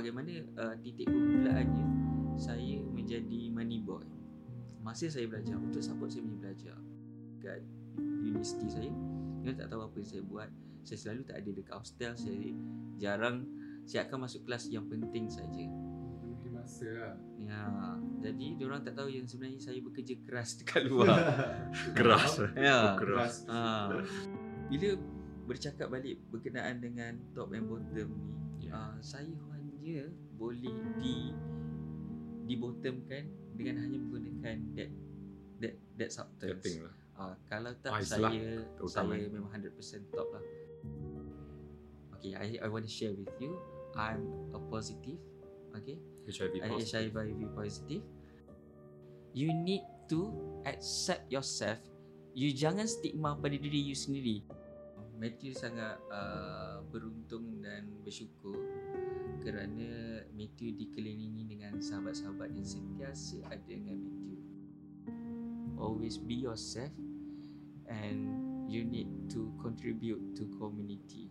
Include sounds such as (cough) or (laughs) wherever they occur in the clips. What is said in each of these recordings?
bagaimana uh, titik permulaannya saya menjadi money boy. Masa saya belajar untuk support saya punya belajar kat universiti saya, saya tak tahu apa yang saya buat. Saya selalu tak ada dekat hostel, saya jarang saya akan masuk kelas yang penting saja. Masa lah. Ya, jadi diorang tak tahu yang sebenarnya saya bekerja keras (laughs) dekat luar. (laughs) Keras. ya. Keras. Ha. Bila bercakap balik berkenaan dengan top and bottom ni, Ya. uh, saya hanya boleh di di bottomkan dengan hanya menggunakan that that that substance. Setting lah. Uh, kalau tak Ice lah, saya terutama. saya memang 100% top lah. Okay, I I want to share with you. I'm a positive. Okay. HIV I positive. HIV positive. You need to accept yourself. You jangan stigma pada diri you sendiri. Matthew sangat uh, beruntung dan bersyukur kerana Matthew dikelilingi dengan sahabat-sahabat yang sentiasa ada dengan Matthew. Always be yourself and you need to contribute to community.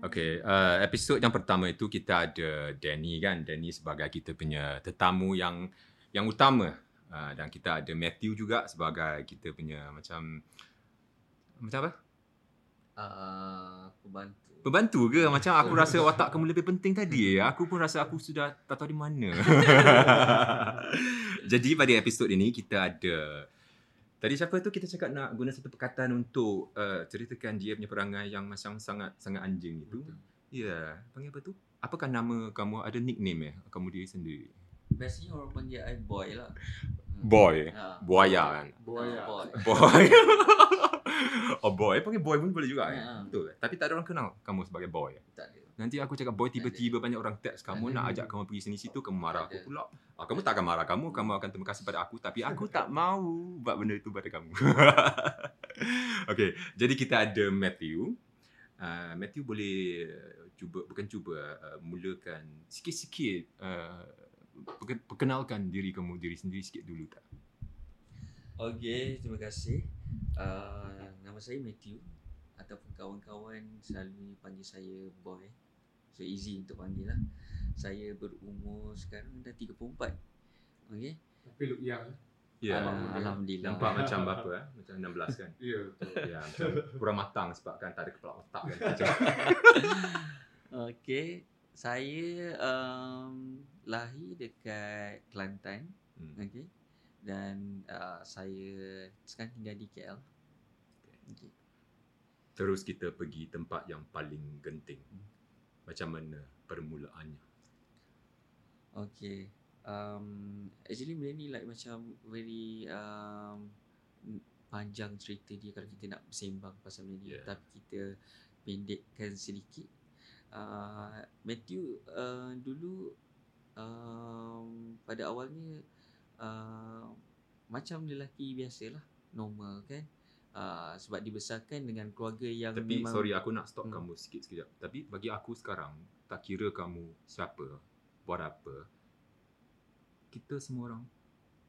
Okay, uh, episod yang pertama itu kita ada Danny kan. Danny sebagai kita punya tetamu yang yang utama. Uh, dan kita ada Matthew juga sebagai kita punya macam macam apa? Uh, pembantu. Pembantu ke? Macam aku rasa watak kamu lebih penting tadi. Aku pun rasa aku sudah tak tahu di mana. (laughs) Jadi pada episod ini kita ada Tadi siapa tu kita cakap nak guna satu perkataan untuk uh, ceritakan dia punya perangai yang macam sangat sangat anjing itu. Ya, yeah. panggil apa tu? Apakah nama kamu ada nickname eh kamu diri sendiri? Biasanya orang panggil I boy lah. Hmm. Boy. Ha. Buaya kan. Buaya. Ah, boy. Boy. (laughs) oh boy, panggil boy pun boleh juga Ya. eh. Betul. Tapi tak ada orang kenal kamu sebagai boy. Tak ada. Nanti aku cakap boy tiba-tiba banyak orang teks kamu nak ajak kamu pergi sini situ kamu marah aku pula. Ah, kamu tak akan marah kamu, kamu akan terima kasih pada aku tapi aku tak (laughs) mau buat benda itu pada kamu. (laughs) okay, jadi kita ada Matthew. Uh, Matthew boleh cuba bukan cuba uh, mulakan sikit-sikit uh, perkenalkan diri kamu diri sendiri sikit dulu tak? Okey, terima kasih. Uh, nama saya Matthew ataupun kawan-kawan selalu panggil saya boy. So easy untuk panggil lah. Saya berumur sekarang dah 34. Okey. Tapi look young. Ya. Ah, Alhamdulillah. Nampak macam berapa eh? Macam 16 kan? (laughs) Ya, betul. Ya, macam kurang matang sebab kan tak ada kepala otak kan. (laughs) Okey, saya um, lahir dekat Kelantan. hmm. Okey. Dan uh, saya sekarang tinggal di KL. Okey. Terus kita pergi tempat yang paling genting. Macam mana permulaannya? Okay. Um, actually benda ni like macam very um, panjang cerita dia kalau kita nak bersembang pasal benda ni. Yeah. Tapi kita pendekkan sedikit. Uh, Matthew uh, dulu um, pada awalnya uh, macam lelaki biasalah. Normal kan. Uh, sebab dibesarkan dengan keluarga yang Tapi memang sorry aku nak stop Hmm. kamu sikit sekejap. Tapi bagi aku sekarang tak kira kamu siapa, buat apa. Kita semua orang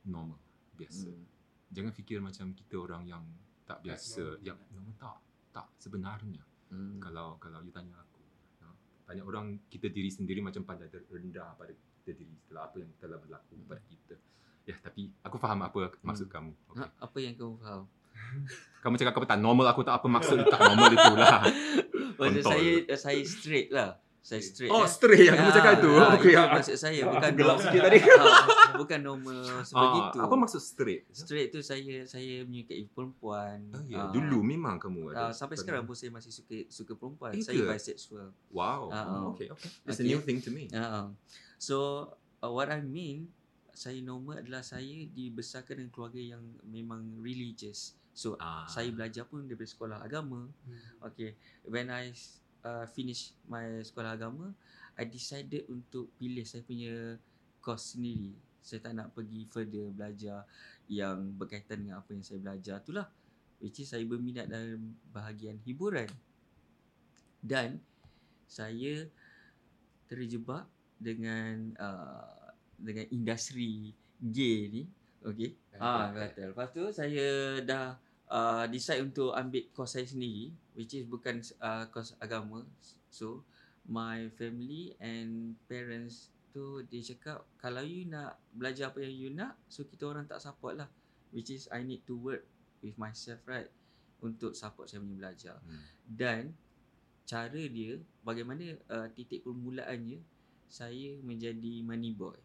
normal, biasa. Hmm. Jangan fikir macam kita orang yang tak biasa, normal. yang normal tak. Tak sebenarnya. Hmm. Kalau kalau you tanya aku. no, Banyak orang kita diri sendiri macam pandai rendah pada kita diri setelah apa yang telah berlaku Hmm. pada kita. Ya, tapi aku faham apa maksud kamu. Okay. Ha, apa yang kamu faham? (laughs) Kamu cakap apa tak normal aku tak apa maksud tak normal itulah. (laughs) Maksud saya eh, saya straight lah. Saya straight. Oh, eh. straight yang kamu cakap itu. Ah, Okey. itu ah, maksud saya bukan gelap sikit tadi. Ah, (laughs) bukan normal sebegitu. Ah, apa maksud straight? straight tu saya saya menyukai perempuan. Oh, ya. Ah, Dulu memang kamu ada. sampai sekarang pun saya masih suka suka perempuan. Eh, saya bisexual. Wow. Oh, ah. okay, okay. It's a Okay. new thing to me. Uh, so uh, what I mean saya normal adalah saya dibesarkan dengan keluarga yang memang religious. So Ah. saya belajar pun daripada sekolah agama. Hmm. Okay, when I uh, finish my sekolah agama, I decided untuk pilih saya punya course sendiri. Saya tak nak pergi further belajar yang berkaitan dengan apa yang saya belajar. Itulah which is saya berminat dalam bahagian hiburan. Dan saya terjebak dengan uh, dengan industri gay ni. Okay. Ah, kata. Lepas tu saya dah uh, decide untuk ambil course saya sendiri which is bukan uh, course agama. So my family and parents tu dia cakap kalau you nak belajar apa yang you nak so kita orang tak support lah which is I need to work with myself right untuk support saya punya belajar Hmm. dan cara dia bagaimana uh, titik permulaannya saya menjadi money boy.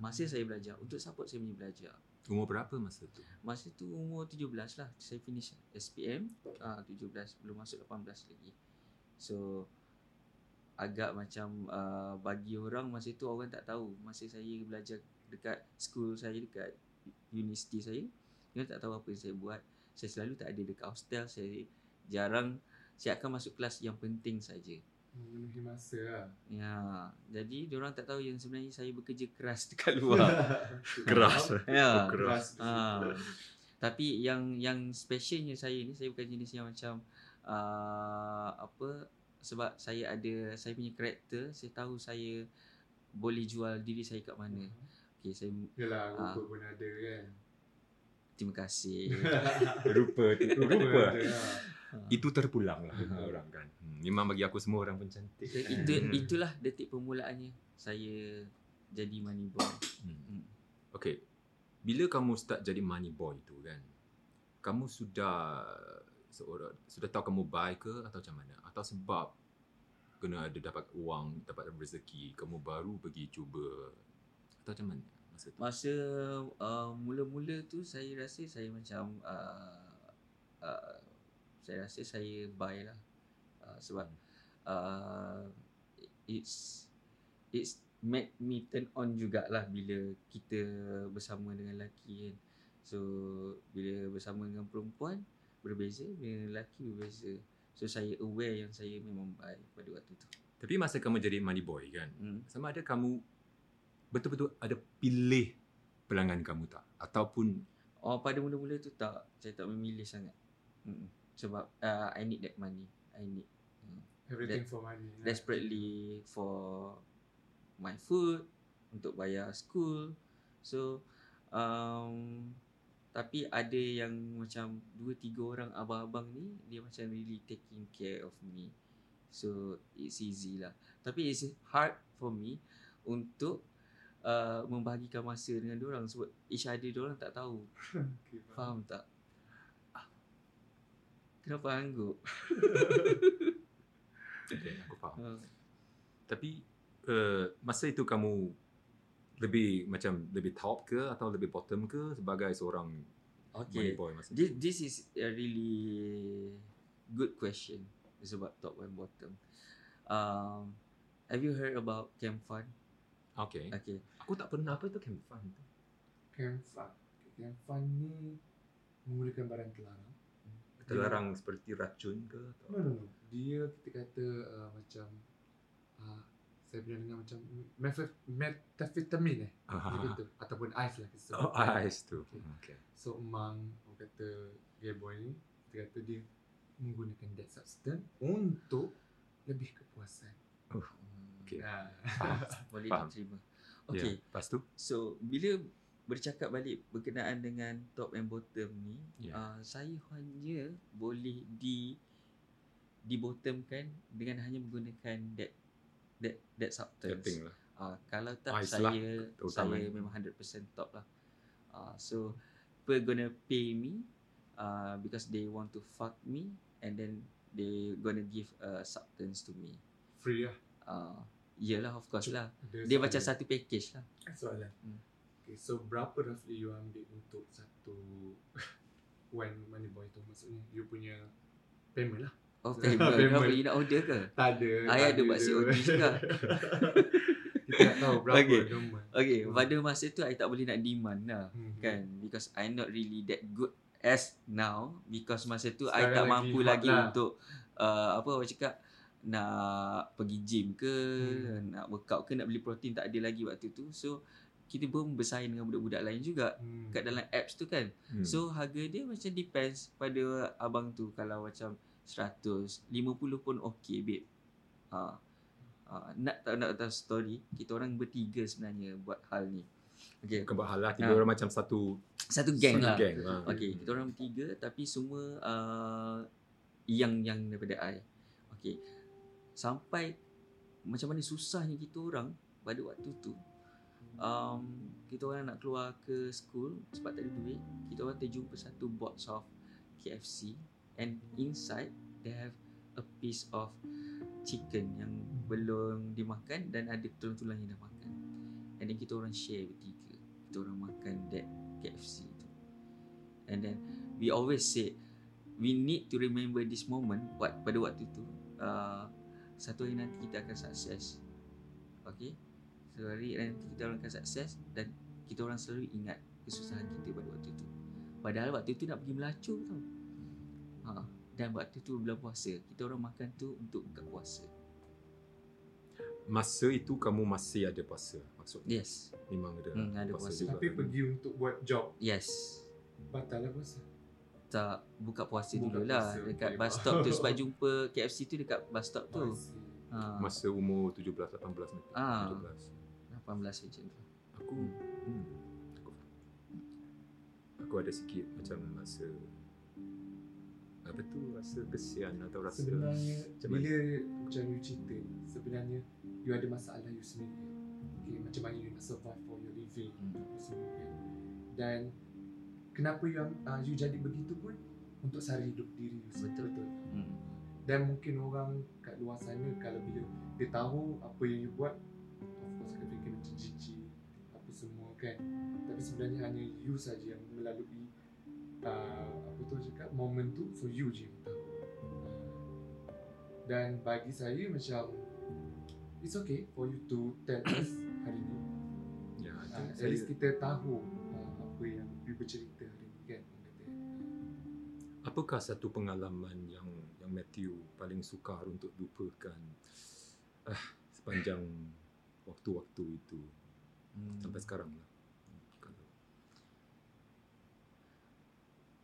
Masa saya belajar untuk support saya punya belajar. Umur berapa masa tu? masa tu umur 17 lah. Saya finish SPM uh, 17 belum masuk 18 lagi. So agak macam uh, bagi orang masa tu orang tak tahu. Masa saya belajar dekat school saya dekat universiti saya dia tak tahu apa yang saya buat. Saya selalu tak ada dekat hostel. Saya jarang saya akan masuk kelas yang penting saja Memenuhi masa lah. ya jadi orang tak tahu yang sebenarnya saya bekerja keras (laughs) dekat luar (laughs) Keras. ya Keras. Ah. Tapi yang yang specialnya saya ni saya bukan jenis yang macam uh, apa sebab saya ada saya punya karakter, saya tahu saya boleh jual diri saya kat mana. Okey, saya Yalah, Ah. rupa pun ada kan. terima kasih. (laughs) Rupa tu. Bukan Rupa rupa. Lah. Itu terpulang lah orang kan. Hmm, Memang bagi aku semua orang pun cantik. So, itu itulah detik permulaannya saya jadi money boy. Hmm. Hmm. Okay. Bila kamu start jadi money boy tu kan, kamu sudah seorang sudah tahu kamu baik ke atau macam mana? Atau sebab kena ada dapat wang, dapat rezeki, kamu baru pergi cuba atau macam mana masa tu? Masa uh, mula-mula tu saya rasa saya macam uh, uh, saya rasa saya buy lah uh, sebab uh, it's it's make me turn on jugalah bila kita bersama dengan lelaki kan. So bila bersama dengan perempuan berbeza, bila dengan lelaki berbeza. So saya aware yang saya memang buy pada waktu tu. Tapi masa kamu jadi money boy kan, Hmm. sama ada kamu betul-betul ada pilih pelanggan kamu tak? Ataupun Oh pada mula-mula tu tak, saya tak memilih sangat. Hmm. Sebab uh, I need that money. I need Everything for money. desperately for my food untuk bayar school so um, tapi ada yang macam dua tiga orang abang-abang ni dia macam really taking care of me so it's easy lah tapi it's hard for me untuk uh, membahagikan masa dengan orang sebab each other orang tak tahu (laughs) Okay, faham. faham tak. Kenapa angguk okay, aku faham. uh, Tapi uh, masa itu kamu lebih macam lebih top ke atau lebih bottom ke sebagai seorang money okay boy masa This, itu? this is a really good question. It's about top and bottom. Um, have you heard about Camp Fun? Okay. Okay. Aku tak pernah apa tu camp fun tu. Camp fun. Camp fun ni menggunakan barang terlarang. Terlarang seperti racun ke atau No, no, no. Dia kita kata uh, macam uh, saya pernah dengar macam metaf- metafetamin eh. Dia kata ataupun ice lah kita. Oh, ice tu. Okay. Okay. So Mang orang kata gay boy ni kita kata dia menggunakan that substance untuk lebih kepuasan. Okay. Ah. Boleh Faham. diterima. Okay. Okay. Yeah. Lepas tu? So, bila bercakap balik berkenaan dengan top and bottom ni, Yeah. uh, saya hanya boleh di di bottomkan dengan hanya menggunakan that that that substance. Setting lah. Uh, kalau tak Ice lah, saya terutama. saya memang 100% top lah. Uh, so people gonna pay me uh, because they want to fuck me and then they gonna give a substance to me. Free lah. Uh, Yelah of course lah. Dia soalan. macam satu package lah. soalan. Hmm. Okay, so berapa roughly you ambil untuk satu (laughs) one money boy tu maksudnya you punya payment lah. Oh (laughs) payment. Payment. Kenapa you nak order ke? Tak ada. I tak ada buat. COD juga. (laughs) Kita nak tahu berapa Okay. normal. Okay, Hmm. pada masa tu I tak boleh nak demand lah. Hmm. Kan? Because I not really that good as now because masa tu I Sekarang tak lagi mampu lagi lah. untuk uh, apa orang cakap nak pergi gym ke, Hmm. nak workout ke, nak beli protein tak ada lagi waktu tu. So kita pun bersaing dengan budak-budak lain juga Hmm. kat dalam apps tu kan. Hmm. So harga dia macam depends pada abang tu kalau macam 100, 50 pun okey babe. Ha. ha. nak tak nak tahu story, kita orang bertiga sebenarnya buat hal ni. Okay. Bukan buat hal lah. Tiga Ha. orang macam satu Satu geng satu lah. Geng. Ha. Okay, kita orang bertiga tapi semua uh, yang yang daripada I. Okay. Sampai macam mana susahnya kita orang pada waktu tu um, kita orang nak keluar ke school sebab tak ada duit kita orang terjumpa satu box of KFC and inside they have a piece of chicken yang belum dimakan dan ada tulang-tulang yang dah makan. And then kita orang share bertiga kita orang makan that KFC tu. And then we always say we need to remember this moment what pada waktu tu uh, satu hari nanti kita akan sukses. Okay satu hari nanti kita orang akan sukses dan kita orang selalu ingat kesusahan kita pada waktu tu padahal waktu tu nak pergi melacur tau ha. dan waktu tu bulan puasa kita orang makan tu untuk buka puasa Masa itu kamu masih ada puasa maksudnya. yes Memang ada, Hmm, ada puasa. juga. Tapi pergi untuk buat job yes Batal lah puasa tak buka puasa Buka dulu lah puasa, dekat okay. bus stop tu sebab jumpa KFC tu dekat bus stop tu see. ha. Masa umur 17 18 nanti. Ah. 17. 18 macam tu Aku hmm, aku aku ada sikit macam rasa apa tu rasa kesian atau rasa Sebenarnya Macam mana? bila macam you cerita sebenarnya you ada masalah you sendiri. Okay, macam mana you nak survive for your living Hmm. semua kan. Dan kenapa yang uh, you jadi begitu pun untuk sara hidup diri you Betul. betul. hmm. Dan mungkin orang kat luar sana kalau bila dia tahu apa yang you buat kan. Tapi sebenarnya hanya you saja yang melalui uh, apa tu cakap moment tu so you je yang tahu. Uh, dan bagi saya macam it's okay for you to tell us hari ni. ya Uh, uh, at saya least kita tahu uh, apa yang you bercerita hari ni kan. apakah satu pengalaman yang yang Matthew paling sukar untuk lupakan ah sepanjang waktu-waktu itu Hmm. sampai sekarang lah. Kalau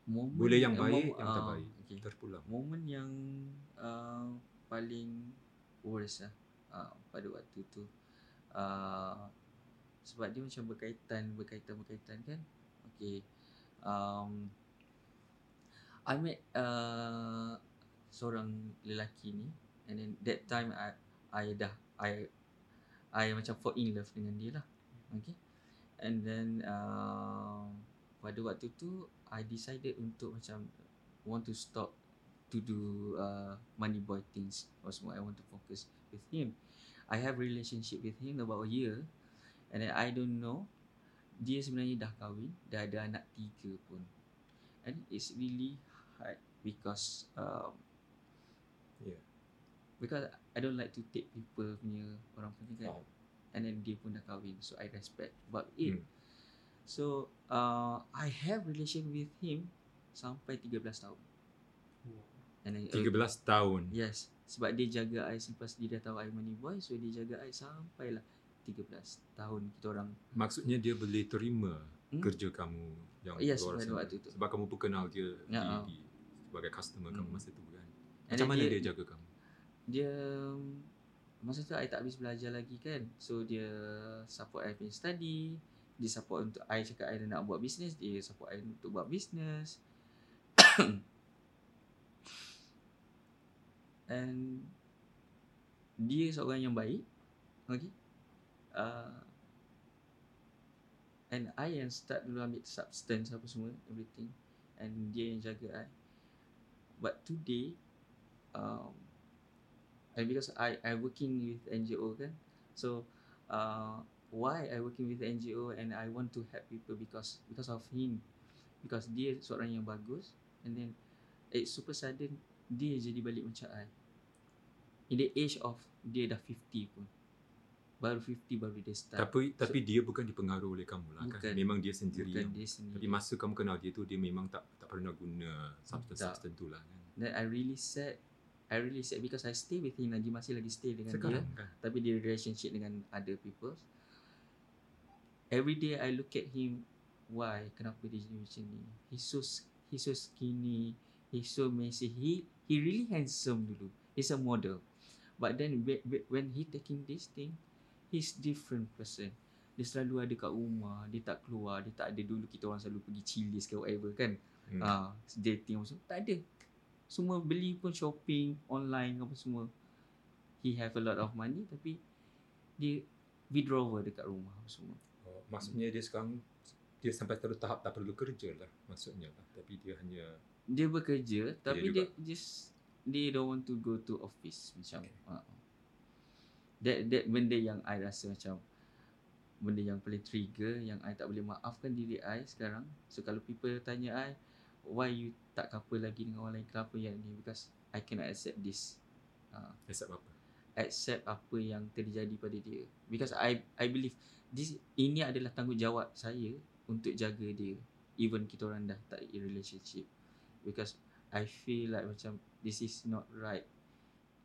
Moment, boleh yang eh, baik, mom- yang tak ah, baik. okay. Terpulang. Momen yang uh, paling worst lah uh, pada waktu tu uh, sebab dia macam berkaitan berkaitan berkaitan kan okay um, I met uh, seorang lelaki ni and then that time I I dah I I macam fall in love dengan dia lah okay and then uh, pada waktu tu I decided untuk macam want to stop to do uh, money boy things or semua I want to focus with him I have relationship with him about a year and then I don't know dia sebenarnya dah kahwin dah ada anak tiga pun and it's really hard because um, Yeah. because I don't like to take people punya orang punya kan Faham. and then dia pun dah kahwin so I respect about it Hmm. so uh, I have relation with him sampai 13 tahun and then 13 tahun. Yes, sebab dia jaga I selepas dia dah tahu I money boy, so dia jaga I sampailah 13 tahun kita orang. Maksudnya dia boleh terima Hmm? kerja kamu yang Yes, luar sana. waktu tu. Sebab kamu pun kenal dia Ya, di, di, sebagai customer kamu Hmm. masa tu kan. Macam mana dia, jaga kamu? Dia masa tu I tak habis belajar lagi kan. So dia support I punya study, dia support untuk I cakap I nak buat bisnes, dia support I untuk buat bisnes. (coughs) And dia seorang yang baik. Okay. Uh, and I yang start dulu ambil substance apa semua, everything. And dia yang jaga I. But today, um, and because I I working with NGO kan, so uh, why I working with NGO and I want to help people because because of him, because dia seorang yang bagus, and then it's super sudden dia jadi balik macam I. In the age of dia dah 50 pun. Baru 50 baru dia start. Tapi tapi dia bukan dipengaruhi oleh kamu lah kan. Bukan. Memang dia sendiri. Bukan yang- dia sendiri. Tapi masa kamu kenal dia tu dia memang tak tak pernah guna substance-substance tu lah kan. Then I really sad I really sad because I stay with him lagi masih lagi stay dengan Sekarang dia kan. tapi dia relationship dengan other people. Every day I look at him why kenapa dia jadi macam ni? He's so he's so skinny, he's so messy. He he really handsome dulu. He's a model. But then when, he taking this thing, he's different person. dia selalu ada kat rumah, dia tak keluar, dia tak ada dulu kita orang selalu pergi Chili's ke whatever kan. Hmm. Ah, dating semua. Tak ada. Semua beli pun shopping online apa semua. He have a lot of money tapi dia withdrawal dekat rumah apa semua. Oh, maksudnya dia sekarang dia sampai terus tahap tak perlu kerja lah maksudnya lah. Tapi dia hanya Dia bekerja tapi juga. dia just they don't want to go to office macam. Okay. Okay. That that benda yang I rasa macam benda yang paling trigger yang I tak boleh maafkan diri I sekarang. So kalau people tanya I why you tak couple lagi dengan orang lain kenapa yang ni because I cannot accept this. Uh, accept apa? Accept apa yang terjadi pada dia. Because I I believe this ini adalah tanggungjawab saya untuk jaga dia even kita orang dah tak in relationship. Because I feel like macam this is not right.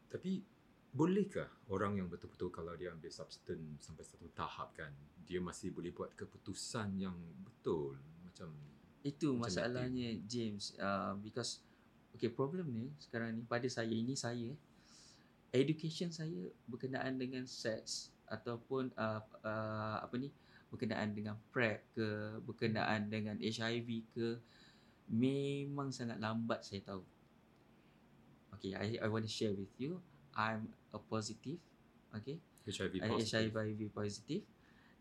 Tapi bolehkah orang yang betul-betul kalau dia ambil substance sampai satu tahap kan dia masih boleh buat keputusan yang betul? Macam itu Macam masalahnya James. Uh, because okay problem ni sekarang ni pada saya ini saya education saya berkenaan dengan seks ataupun uh, uh, apa ni berkenaan dengan PrEP ke berkenaan dengan HIV ke memang sangat lambat saya tahu. Okay, I I want to share with you. I'm a positive. Okay, HIV positive. HIV positive.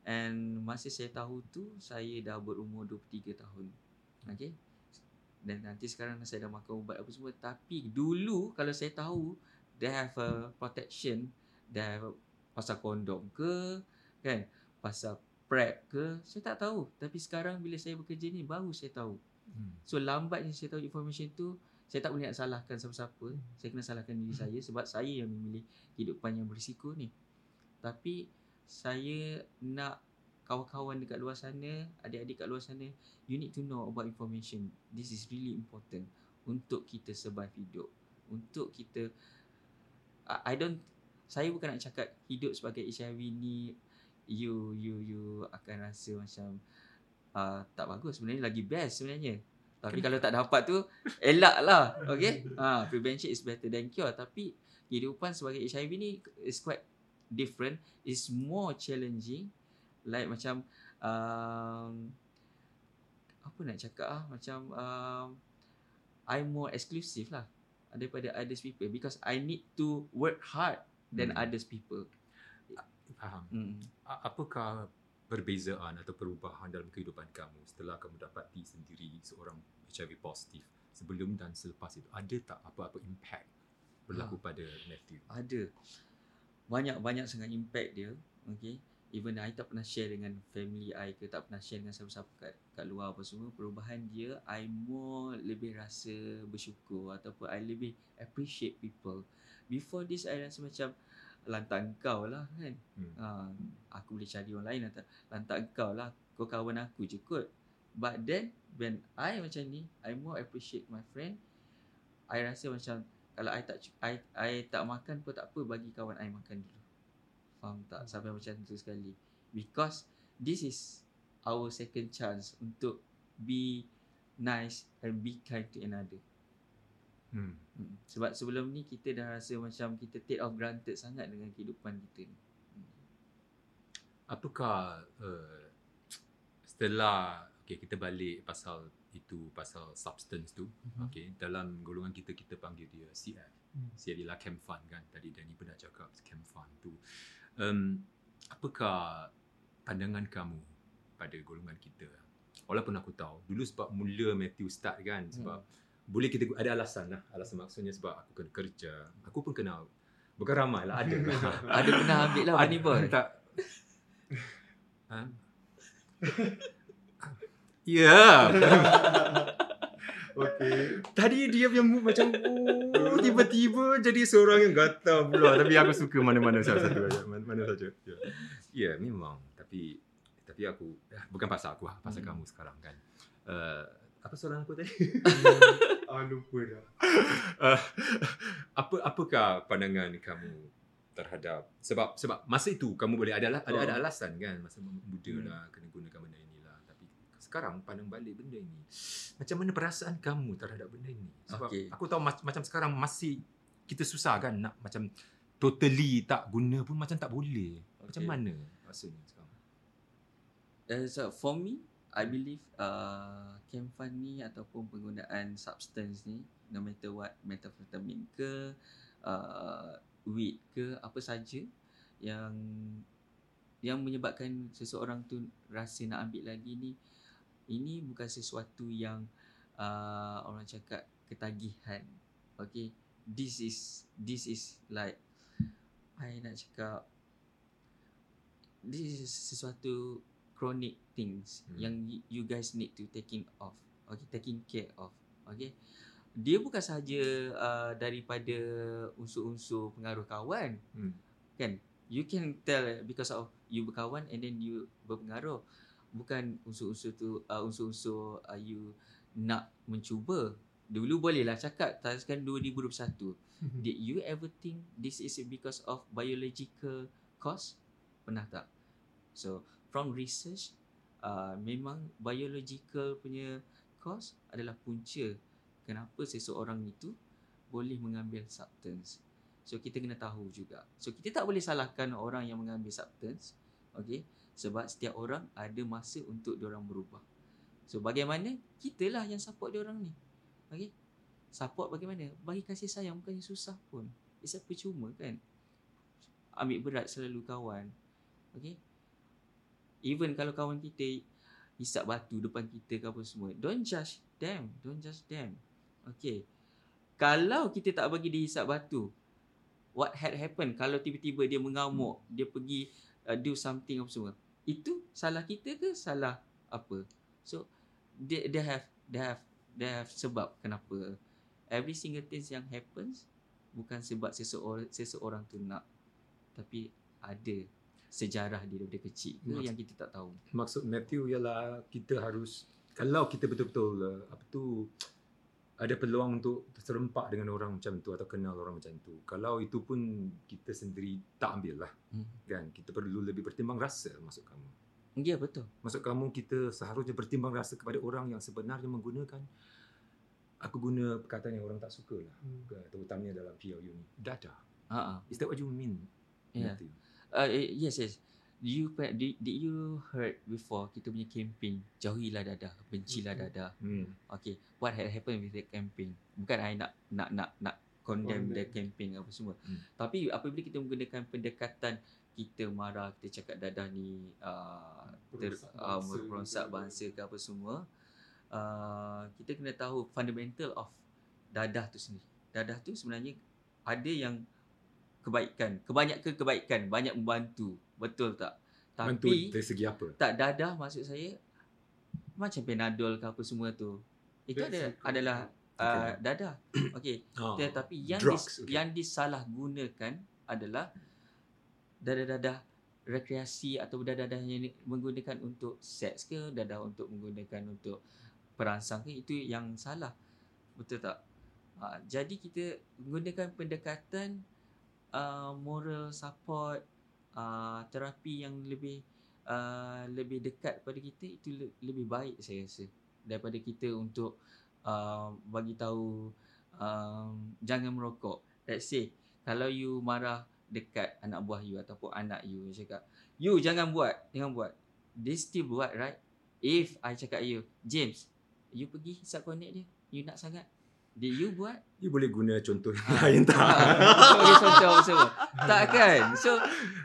And masa saya tahu tu saya dah berumur 23 tahun. Okay. Dan nanti sekarang saya dah makan ubat apa semua tapi dulu kalau saya tahu they have a protection, they have a, pasal kondom ke kan, pasal PrEP ke, saya tak tahu. Tapi sekarang bila saya bekerja ni baru saya tahu. Hmm. So lambatnya saya tahu information tu saya tak boleh nak salahkan siapa-siapa. Saya kena salahkan diri saya sebab saya yang memilih kehidupan yang berisiko ni. Tapi saya nak kawan-kawan dekat luar sana, adik-adik kat luar sana, you need to know about information. This is really important untuk kita survive hidup. Untuk kita I don't saya bukan nak cakap hidup sebagai HIV ni you you you akan rasa macam uh, tak bagus sebenarnya lagi best sebenarnya. Tapi kalau tak dapat tu elak lah. Okay. Ha, prevention is better than cure. Tapi kehidupan sebagai HIV ni is quite different. It's more challenging. Like macam um, apa nak cakap ah macam um, I'm more exclusive lah daripada others people because I need to work hard than Hmm. others people. Faham. Hmm. Apakah perbezaan atau perubahan dalam kehidupan kamu setelah kamu dapati sendiri seorang HIV positif sebelum dan selepas itu? Ada tak apa-apa impact berlaku pada Matthew? Ada. Banyak-banyak sangat impact dia. Okay. Even I tak pernah share dengan family I ke tak pernah share dengan siapa-siapa kat, kat luar apa semua. Perubahan dia, I more lebih rasa bersyukur ataupun I lebih appreciate people. Before this, I rasa macam lantak kau lah kan. Hmm. Ha, aku boleh cari orang lain lantak, lantak kau lah. Kau kawan aku je kot. But then, when I macam ni, I more appreciate my friend. I rasa macam kalau I tak I, I tak makan pun tak apa bagi kawan I makan dulu. Faham tak? Sampai macam tu sekali. Because this is our second chance untuk be nice and be kind to another. Hmm. Hmm. Sebab sebelum ni kita dah rasa macam kita take of granted sangat dengan kehidupan kita ni. Apakah uh, setelah okay, kita balik pasal itu pasal substance tu Mhm. okay, dalam golongan kita kita panggil dia CF Hmm. CF ialah camp fun kan tadi Danny pernah cakap camp fun tu um, apakah pandangan kamu pada golongan kita walaupun aku tahu dulu sebab mula Matthew start kan sebab boleh kita ada alasan lah alasan maksudnya sebab aku kena kerja aku pun kena bukan ramai lah ada (laughs) (laughs) Ada pernah ambil lah Bunny Boy? tak (laughs) ha? Ya. Okay. Tadi dia punya mood macam oh, tiba-tiba jadi seorang yang gatal pula tapi aku suka mana-mana salah satu aja. Mana, saja. Ya. Ya, memang. Tapi tapi aku eh, bukan pasal aku, ah, pasal Hmm. kamu sekarang kan. Uh, apa soalan aku tadi? (laughs) ah, lupa dah. uh, apa apakah pandangan kamu terhadap sebab sebab masa itu kamu boleh ada ada, ada Oh. alasan kan masa muda Hmm. lah kena gunakan benda tapi sekarang pandang balik benda ini macam mana perasaan kamu terhadap benda ini sebab Okey. aku tahu mac- macam sekarang masih kita susah kan nak macam totally tak guna pun macam tak boleh macam Okey. mana rasanya sekarang Uh, so for me, I believe uh, Camfan ni ataupun penggunaan substance ni, no matter what, methamphetamine ke, uh, weed ke, apa saja yang yang menyebabkan seseorang tu rasa nak ambil lagi ni, ini bukan sesuatu yang uh, orang cakap ketagihan. Okay, this is this is like I nak cakap this is sesuatu chronic things Hmm. yang you guys need to taking off okay taking care of okay dia bukan sahaja uh, daripada unsur-unsur pengaruh kawan Hmm. kan you can tell because of you berkawan and then you berpengaruh bukan unsur-unsur tu uh, unsur-unsur uh, you nak mencuba. Dulu bolehlah cakap taskan 2021 did you ever think this is because of biological cause? Pernah tak? So from research uh, memang biological punya cause adalah punca kenapa seseorang itu boleh mengambil substance. So kita kena tahu juga. So kita tak boleh salahkan orang yang mengambil substance okay sebab setiap orang ada masa untuk diorang berubah. So bagaimana? Kitalah yang support diorang ni. Okay support bagaimana? Bagi kasih sayang bukannya susah pun. It's a percuma kan? Ambil berat selalu kawan. Okay even kalau kawan kita hisap batu depan kita ke apa semua don't judge them. Don't judge them. Okay kalau kita tak bagi dia hisap batu what had happened? Kalau tiba-tiba dia mengamuk dia pergi uh, do something apa semua. Itu salah kita ke salah apa? So they, they have they have they have sebab kenapa every single things yang happens bukan sebab seseorang seseorang tu nak tapi ada sejarah dia daripada kecil ke Maksud- yang kita tak tahu. Maksud Matthew ialah kita harus kalau kita betul-betul uh, apa tu ada peluang untuk serempak dengan orang macam tu atau kenal orang macam tu. Kalau itu pun kita sendiri tak ambil lah Hmm. kan. Kita perlu lebih bertimbang rasa maksud kamu. ya betul Maksud kamu kita seharusnya bertimbang rasa kepada orang yang sebenarnya menggunakan aku guna perkataan yang orang tak suka lah. Hmm. Terutamanya dalam PLU ni. Dada. ah Is that what you mean? yeah Matthew? uh, eh, yes yes you did, did you heard before kita punya campaign jauhilah dadah bencilah dadah Hmm. Okay, what had happened with the campaign? Bukan I nak nak nak nak condemn the Condemn. campaign apa semua. Hmm. Tapi apabila kita menggunakan pendekatan kita marah, kita cakap dadah ni uh, ter, uh, bangsa merosak ke. bangsa ke apa semua, uh, kita kena tahu fundamental of dadah tu sendiri. Dadah tu sebenarnya ada yang kebaikan, kebanyakan kebaikan, banyak membantu. Betul tak? Tapi dari segi apa? tak dadah maksud saya macam Panadol ke apa semua tu. Itu ada adalah uh, Okay. dadah. Okey. (coughs) Oh. Tetapi yang Drugs, dis, okay. yang disalahgunakan adalah dadah-dadah rekreasi atau dadah-dadah yang menggunakan untuk seks ke, dadah untuk menggunakan untuk perangsang ke itu yang salah. Betul tak? Uh, jadi kita menggunakan pendekatan uh, moral support uh, terapi yang lebih uh, lebih dekat pada kita itu le- lebih baik saya rasa. Daripada kita untuk uh, bagi tahu um, jangan merokok. Let's say kalau you marah dekat anak buah you ataupun anak you cakap you jangan buat. Jangan buat. They still buat right? If I cakap you James you pergi hisap connect dia. You nak sangat did you buat You boleh guna contoh Ah. (laughs) lain tak? sebagai contoh semua. Tak kan? So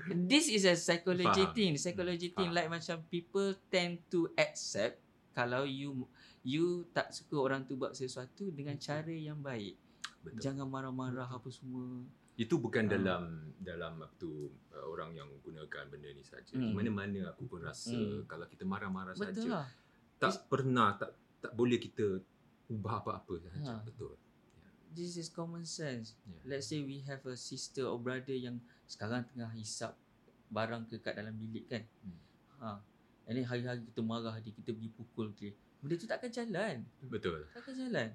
this is a psychology Faham. thing, psychology thing Faham. like macam people tend to accept kalau you you tak suka orang tu buat sesuatu dengan cara yang baik. Betul. Jangan marah-marah apa semua. Itu bukan Ah. dalam dalam apa tu uh, orang yang gunakan benda ni saja. Hmm. Mana-mana aku pun rasa Hmm. kalau kita marah-marah Betul saja lah. tak pernah tak tak boleh kita ubah apa-apa saja. Ha. Betul. This is common sense. Yeah. Let's say we have a sister or brother yang sekarang tengah hisap barang ke kat dalam bilik kan. Hmm. Ha. And then hari-hari kita marah dia, kita pergi pukul dia. Benda tu takkan jalan. Betul. Takkan jalan.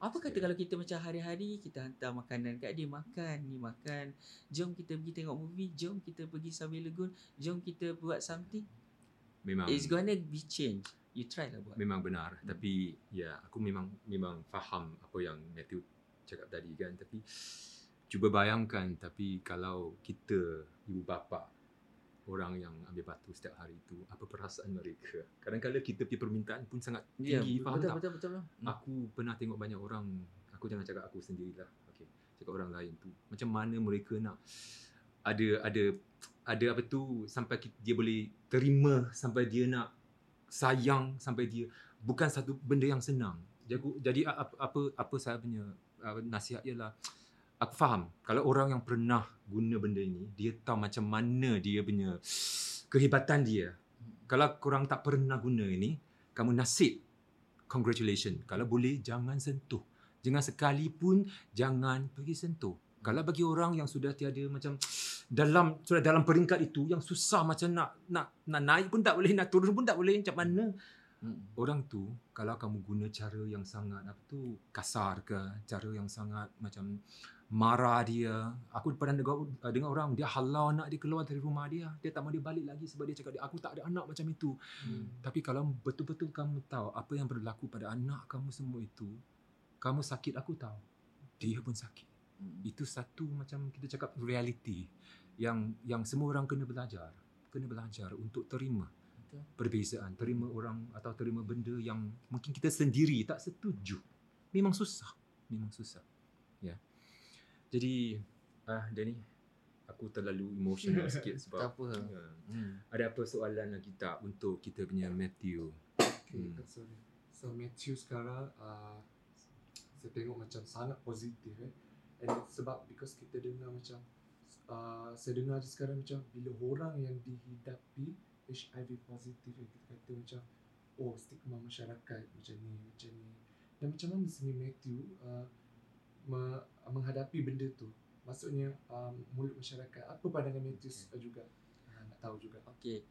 Apa kata Betul. kalau kita macam hari-hari kita hantar makanan kat dia makan, ni makan. Jom kita pergi tengok movie, jom kita pergi sambil legun, jom kita buat something. Memang It's gonna be change. You try lah buat. memang benar. Tapi ya, aku memang memang faham apa yang Matthew cakap tadi kan. Tapi cuba bayangkan tapi kalau kita ibu bapa orang yang ambil batu setiap hari itu apa perasaan mereka kadang-kadang kita punya permintaan pun sangat Ya, tinggi faham betul, tak betul, betul, betul. aku pernah tengok banyak orang aku jangan cakap aku sendirilah okey cakap orang lain tu macam mana mereka nak ada ada ada apa tu sampai dia boleh terima sampai dia nak sayang sampai dia bukan satu benda yang senang jadi jadi apa apa, apa saya punya nasihat ialah aku faham kalau orang yang pernah guna benda ini dia tahu macam mana dia punya kehebatan dia kalau korang tak pernah guna ini kamu nasib congratulations. Kalau boleh jangan sentuh. Jangan sekalipun jangan pergi sentuh. Kalau bagi orang yang sudah tiada macam dalam sudah dalam peringkat itu yang susah macam nak nak nak naik pun tak boleh, nak turun pun tak boleh macam mana? Hmm. Orang tu kalau kamu guna cara yang sangat apa tu kasar ke, cara yang sangat macam marah dia. Aku pernah dengar, dengar orang dia halau anak dia keluar dari rumah dia. Dia tak mau dia balik lagi sebab dia cakap dia aku tak ada anak macam itu. Hmm. Tapi kalau betul-betul kamu tahu apa yang berlaku pada anak kamu semua itu, kamu sakit aku tahu. Dia pun sakit. Hmm. Itu satu macam kita cakap reality yang yang semua orang kena belajar. Kena belajar untuk terima Betul. perbezaan, terima orang atau terima benda yang mungkin kita sendiri tak setuju. Memang susah. Memang susah. Ya. Jadi ah Danny aku terlalu emotional (laughs) sikit Tak sebab apa. ya. Hmm. Ada apa soalan lagi tak untuk kita punya Matthew? Okay, Hmm. sorry. So Matthew sekarang uh, saya tengok macam sangat positif eh. And sebab because kita dengar macam uh, saya dengar sekarang macam bila orang yang dihidapi HIV positif eh, kita kata macam oh stigma masyarakat macam ni macam ni. Dan macam mana sini Matthew uh, me- menghadapi benda tu? Maksudnya um, mulut masyarakat. Apa pandangan Matthew okay. juga? Uh, nak tahu juga. Okay.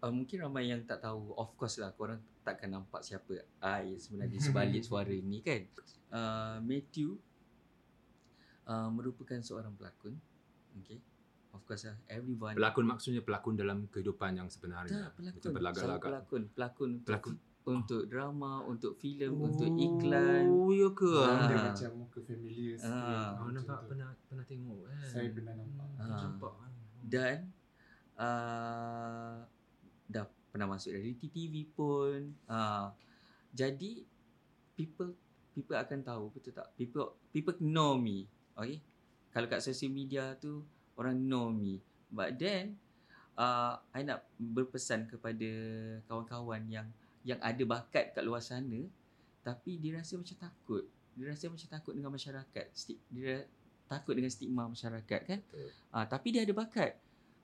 Uh, mungkin ramai yang tak tahu Of course lah Korang takkan nampak siapa I sebenarnya (laughs) sebalik suara ni kan uh, Matthew uh, Merupakan seorang pelakon Okay Of course lah Everyone Pelakon maksudnya pelakon dalam kehidupan yang sebenarnya. Tak pelakon Macam berlagak-lagak. Pelakon Pelakon untuk, Pelakon. untuk drama Untuk filem Untuk iklan Oh, ya ke? Ah. Dia macam muka familiar sikit. Ah. Oh, nampak tu. pernah pernah tengok kan. Saya pernah nampak. Nampak. Dan uh, dah pernah masuk reality TV pun. Uh, jadi people people akan tahu betul tak? People people know me. Okay? Kalau kat social media tu orang know me. But then uh, I nak berpesan kepada kawan-kawan yang yang ada bakat kat luar sana tapi dia rasa macam takut. Dia rasa macam takut dengan masyarakat. Sti- Dia takut dengan stigma masyarakat kan? Betul. Ah, tapi dia ada bakat.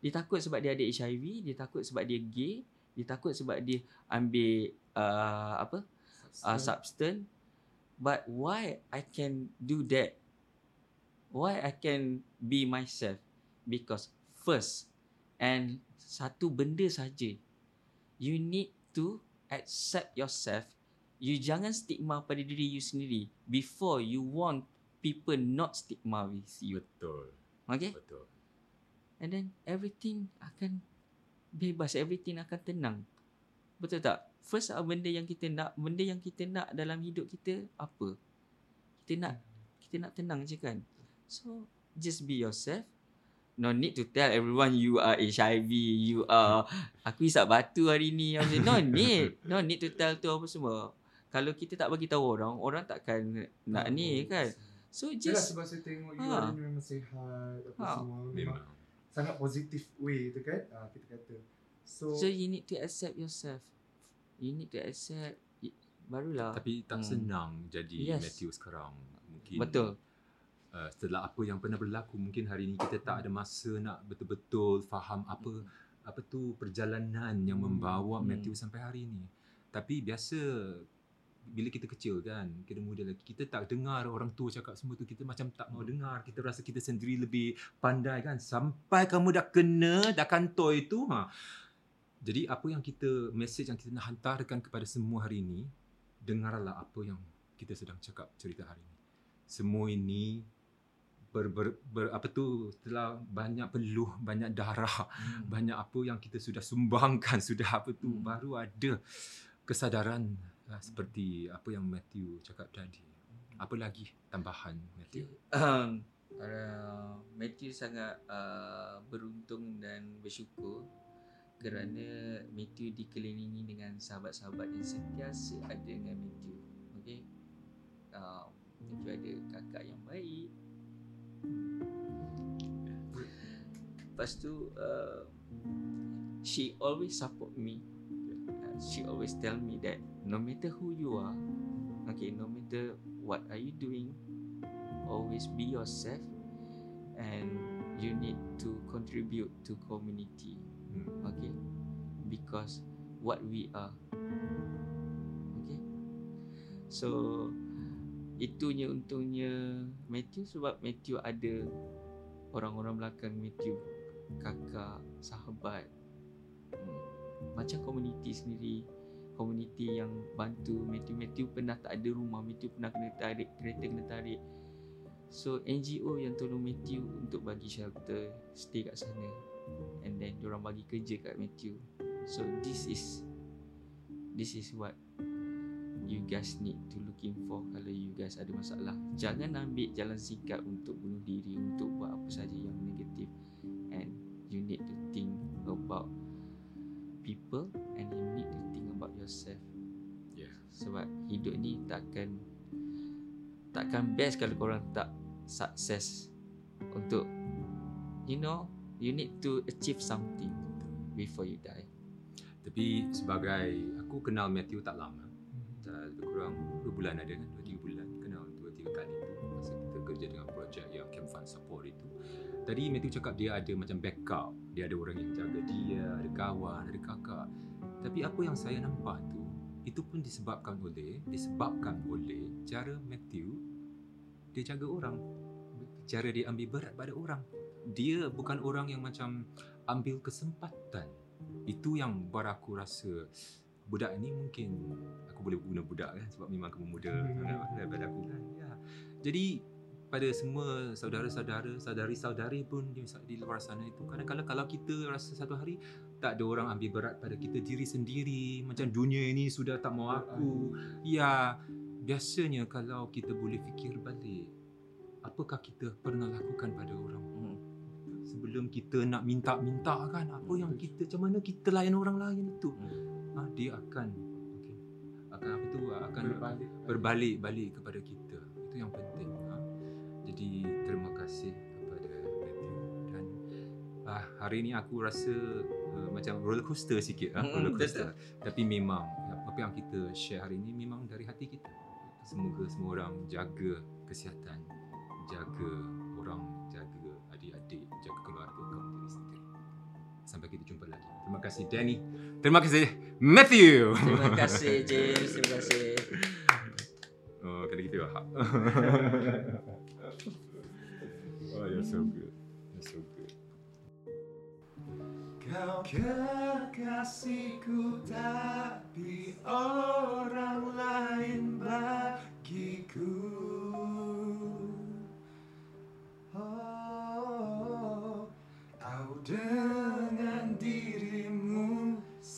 Dia takut sebab dia ada HIV, dia takut sebab dia gay, dia takut sebab dia ambil uh, apa? Uh, substance. But why I can do that? Why I can be myself? Because first and satu benda saja. You need to accept yourself. You jangan stigma pada diri you sendiri before you want people not stigma with you. Betul. Okay? Betul. And then everything akan bebas, everything akan tenang. Betul tak? First ah, benda yang kita nak, benda yang kita nak dalam hidup kita apa? Kita nak kita nak tenang je kan. So just be yourself. No need to tell everyone you are HIV, you are aku isap batu hari ni. No (laughs) need. No need to tell tu apa semua. Kalau kita tak bagi tahu orang, orang takkan nak ni kan. So Yalah just sebab saya tengok you Ha. hari ni memang sihat apa Ha. semua memang sangat positif way tu kan ah, kita kata. So, So you need to accept yourself. You need to accept barulah. Tapi tak Hmm. senang jadi Yes. Matthew sekarang. Mungkin Betul. Uh, setelah apa yang pernah berlaku mungkin hari ini kita tak ada masa nak betul-betul faham apa apa tu perjalanan yang Hmm. membawa Hmm. Matthew sampai hari ini. Tapi biasa bila kita kecil kan, kita muda lagi, kita tak dengar orang tua cakap semua tu, kita macam tak mau dengar, kita rasa kita sendiri lebih pandai kan. Sampai kamu dah kena, dah kantoi tu, ha. Jadi apa yang kita, message yang kita nak hantarkan kepada semua hari ini, dengarlah apa yang kita sedang cakap cerita hari ini. Semua ini ber, ber, ber apa tu telah banyak peluh, banyak darah, Hmm. banyak apa yang kita sudah sumbangkan (laughs) sudah apa tu Hmm. baru ada kesadaran uh, seperti apa yang Matthew cakap tadi. Apa lagi tambahan Matthew? Um, uh, Matthew sangat uh, beruntung dan bersyukur kerana Matthew dikelilingi dengan sahabat-sahabat yang sentiasa ada dengan Matthew. Okay. Uh, Matthew ada kakak yang baik. Lepas tu uh, she always support me. Uh, she always tell me that no matter who you are, okay, no matter what are you doing, always be yourself and you need to contribute to community. Hmm. Okay, because what we are. Okay, so itunya untungnya Matthew sebab Matthew ada orang-orang belakang Matthew. Kakak, sahabat. Hmm. Macam komuniti sendiri. Komuniti yang bantu Matthew. Matthew pernah tak ada rumah. Matthew pernah kena tarik Kereta kena tarik. So NGO yang tolong Matthew Untuk bagi shelter Stay kat sana. And then orang bagi kerja kat Matthew. So this is This is what You guys need to looking for Kalau you guys ada masalah. Jangan ambil jalan singkat Untuk bunuh diri Untuk buat apa saja yang negatif. And you need to think about people and you need to think about yourself. Yeah. sebab hidup ni takkan takkan best kalau korang tak sukses untuk you know you need to achieve something before you die. Tapi sebagai aku kenal Matthew tak lama. Tak lebih kurang 2 bulan ada kan? 2 3 bulan kenal 2 3 kali tu masa kita kerja dengan projek yang Camp Fund Support itu. Tadi Matthew cakap dia ada macam backup. Dia ada orang yang jaga dia, ada kawan, ada kakak. Tapi apa yang saya nampak tu itu pun disebabkan oleh disebabkan oleh cara Matthew dia jaga orang. Cara dia ambil berat pada orang. Dia bukan orang yang macam ambil kesempatan. Itu yang buat aku rasa budak ni mungkin aku boleh guna budak kan sebab memang kamu muda sangat daripada aku kan. Ya. Jadi pada semua saudara-saudara, saudari-saudari pun di, di luar sana itu kadang-kadang kalau kita rasa satu hari tak ada orang ambil berat pada kita diri sendiri macam dunia ini sudah tak mau aku. Ya, biasanya kalau kita boleh fikir balik apakah kita pernah lakukan pada orang hmm. sebelum kita nak minta-minta kan apa yang kita macam mana kita layan orang lain itu Hmm. Ha, dia akan okay, akan apa tu? Akan berbalik. berbalik balik kepada kita. Itu yang penting ha. jadi terima kasih kepada Matthew. Dan ah, hari ni aku rasa uh, macam roller coaster sikit Mm, roller coaster. tapi memang apa yang kita share hari ni memang dari hati kita. Semoga semua orang jaga kesihatan jaga orang jaga adik-adik jaga keluarga kamu diri sendiri sampai kita jumpa lagi. Terima kasih Danny terima kasih Matthew terima kasih James terima kasih Oh, kena gitu ya. (laughs) oh, you're so good. You're so good. Kau kekasihku tapi orang lain bagiku Oh, kau dengan dirimu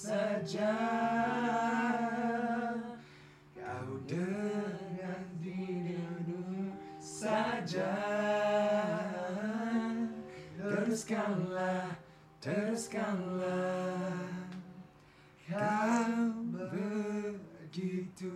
saja. Kau dengan dirimu saja. Teruskanlah, teruskanlah. Kau begitu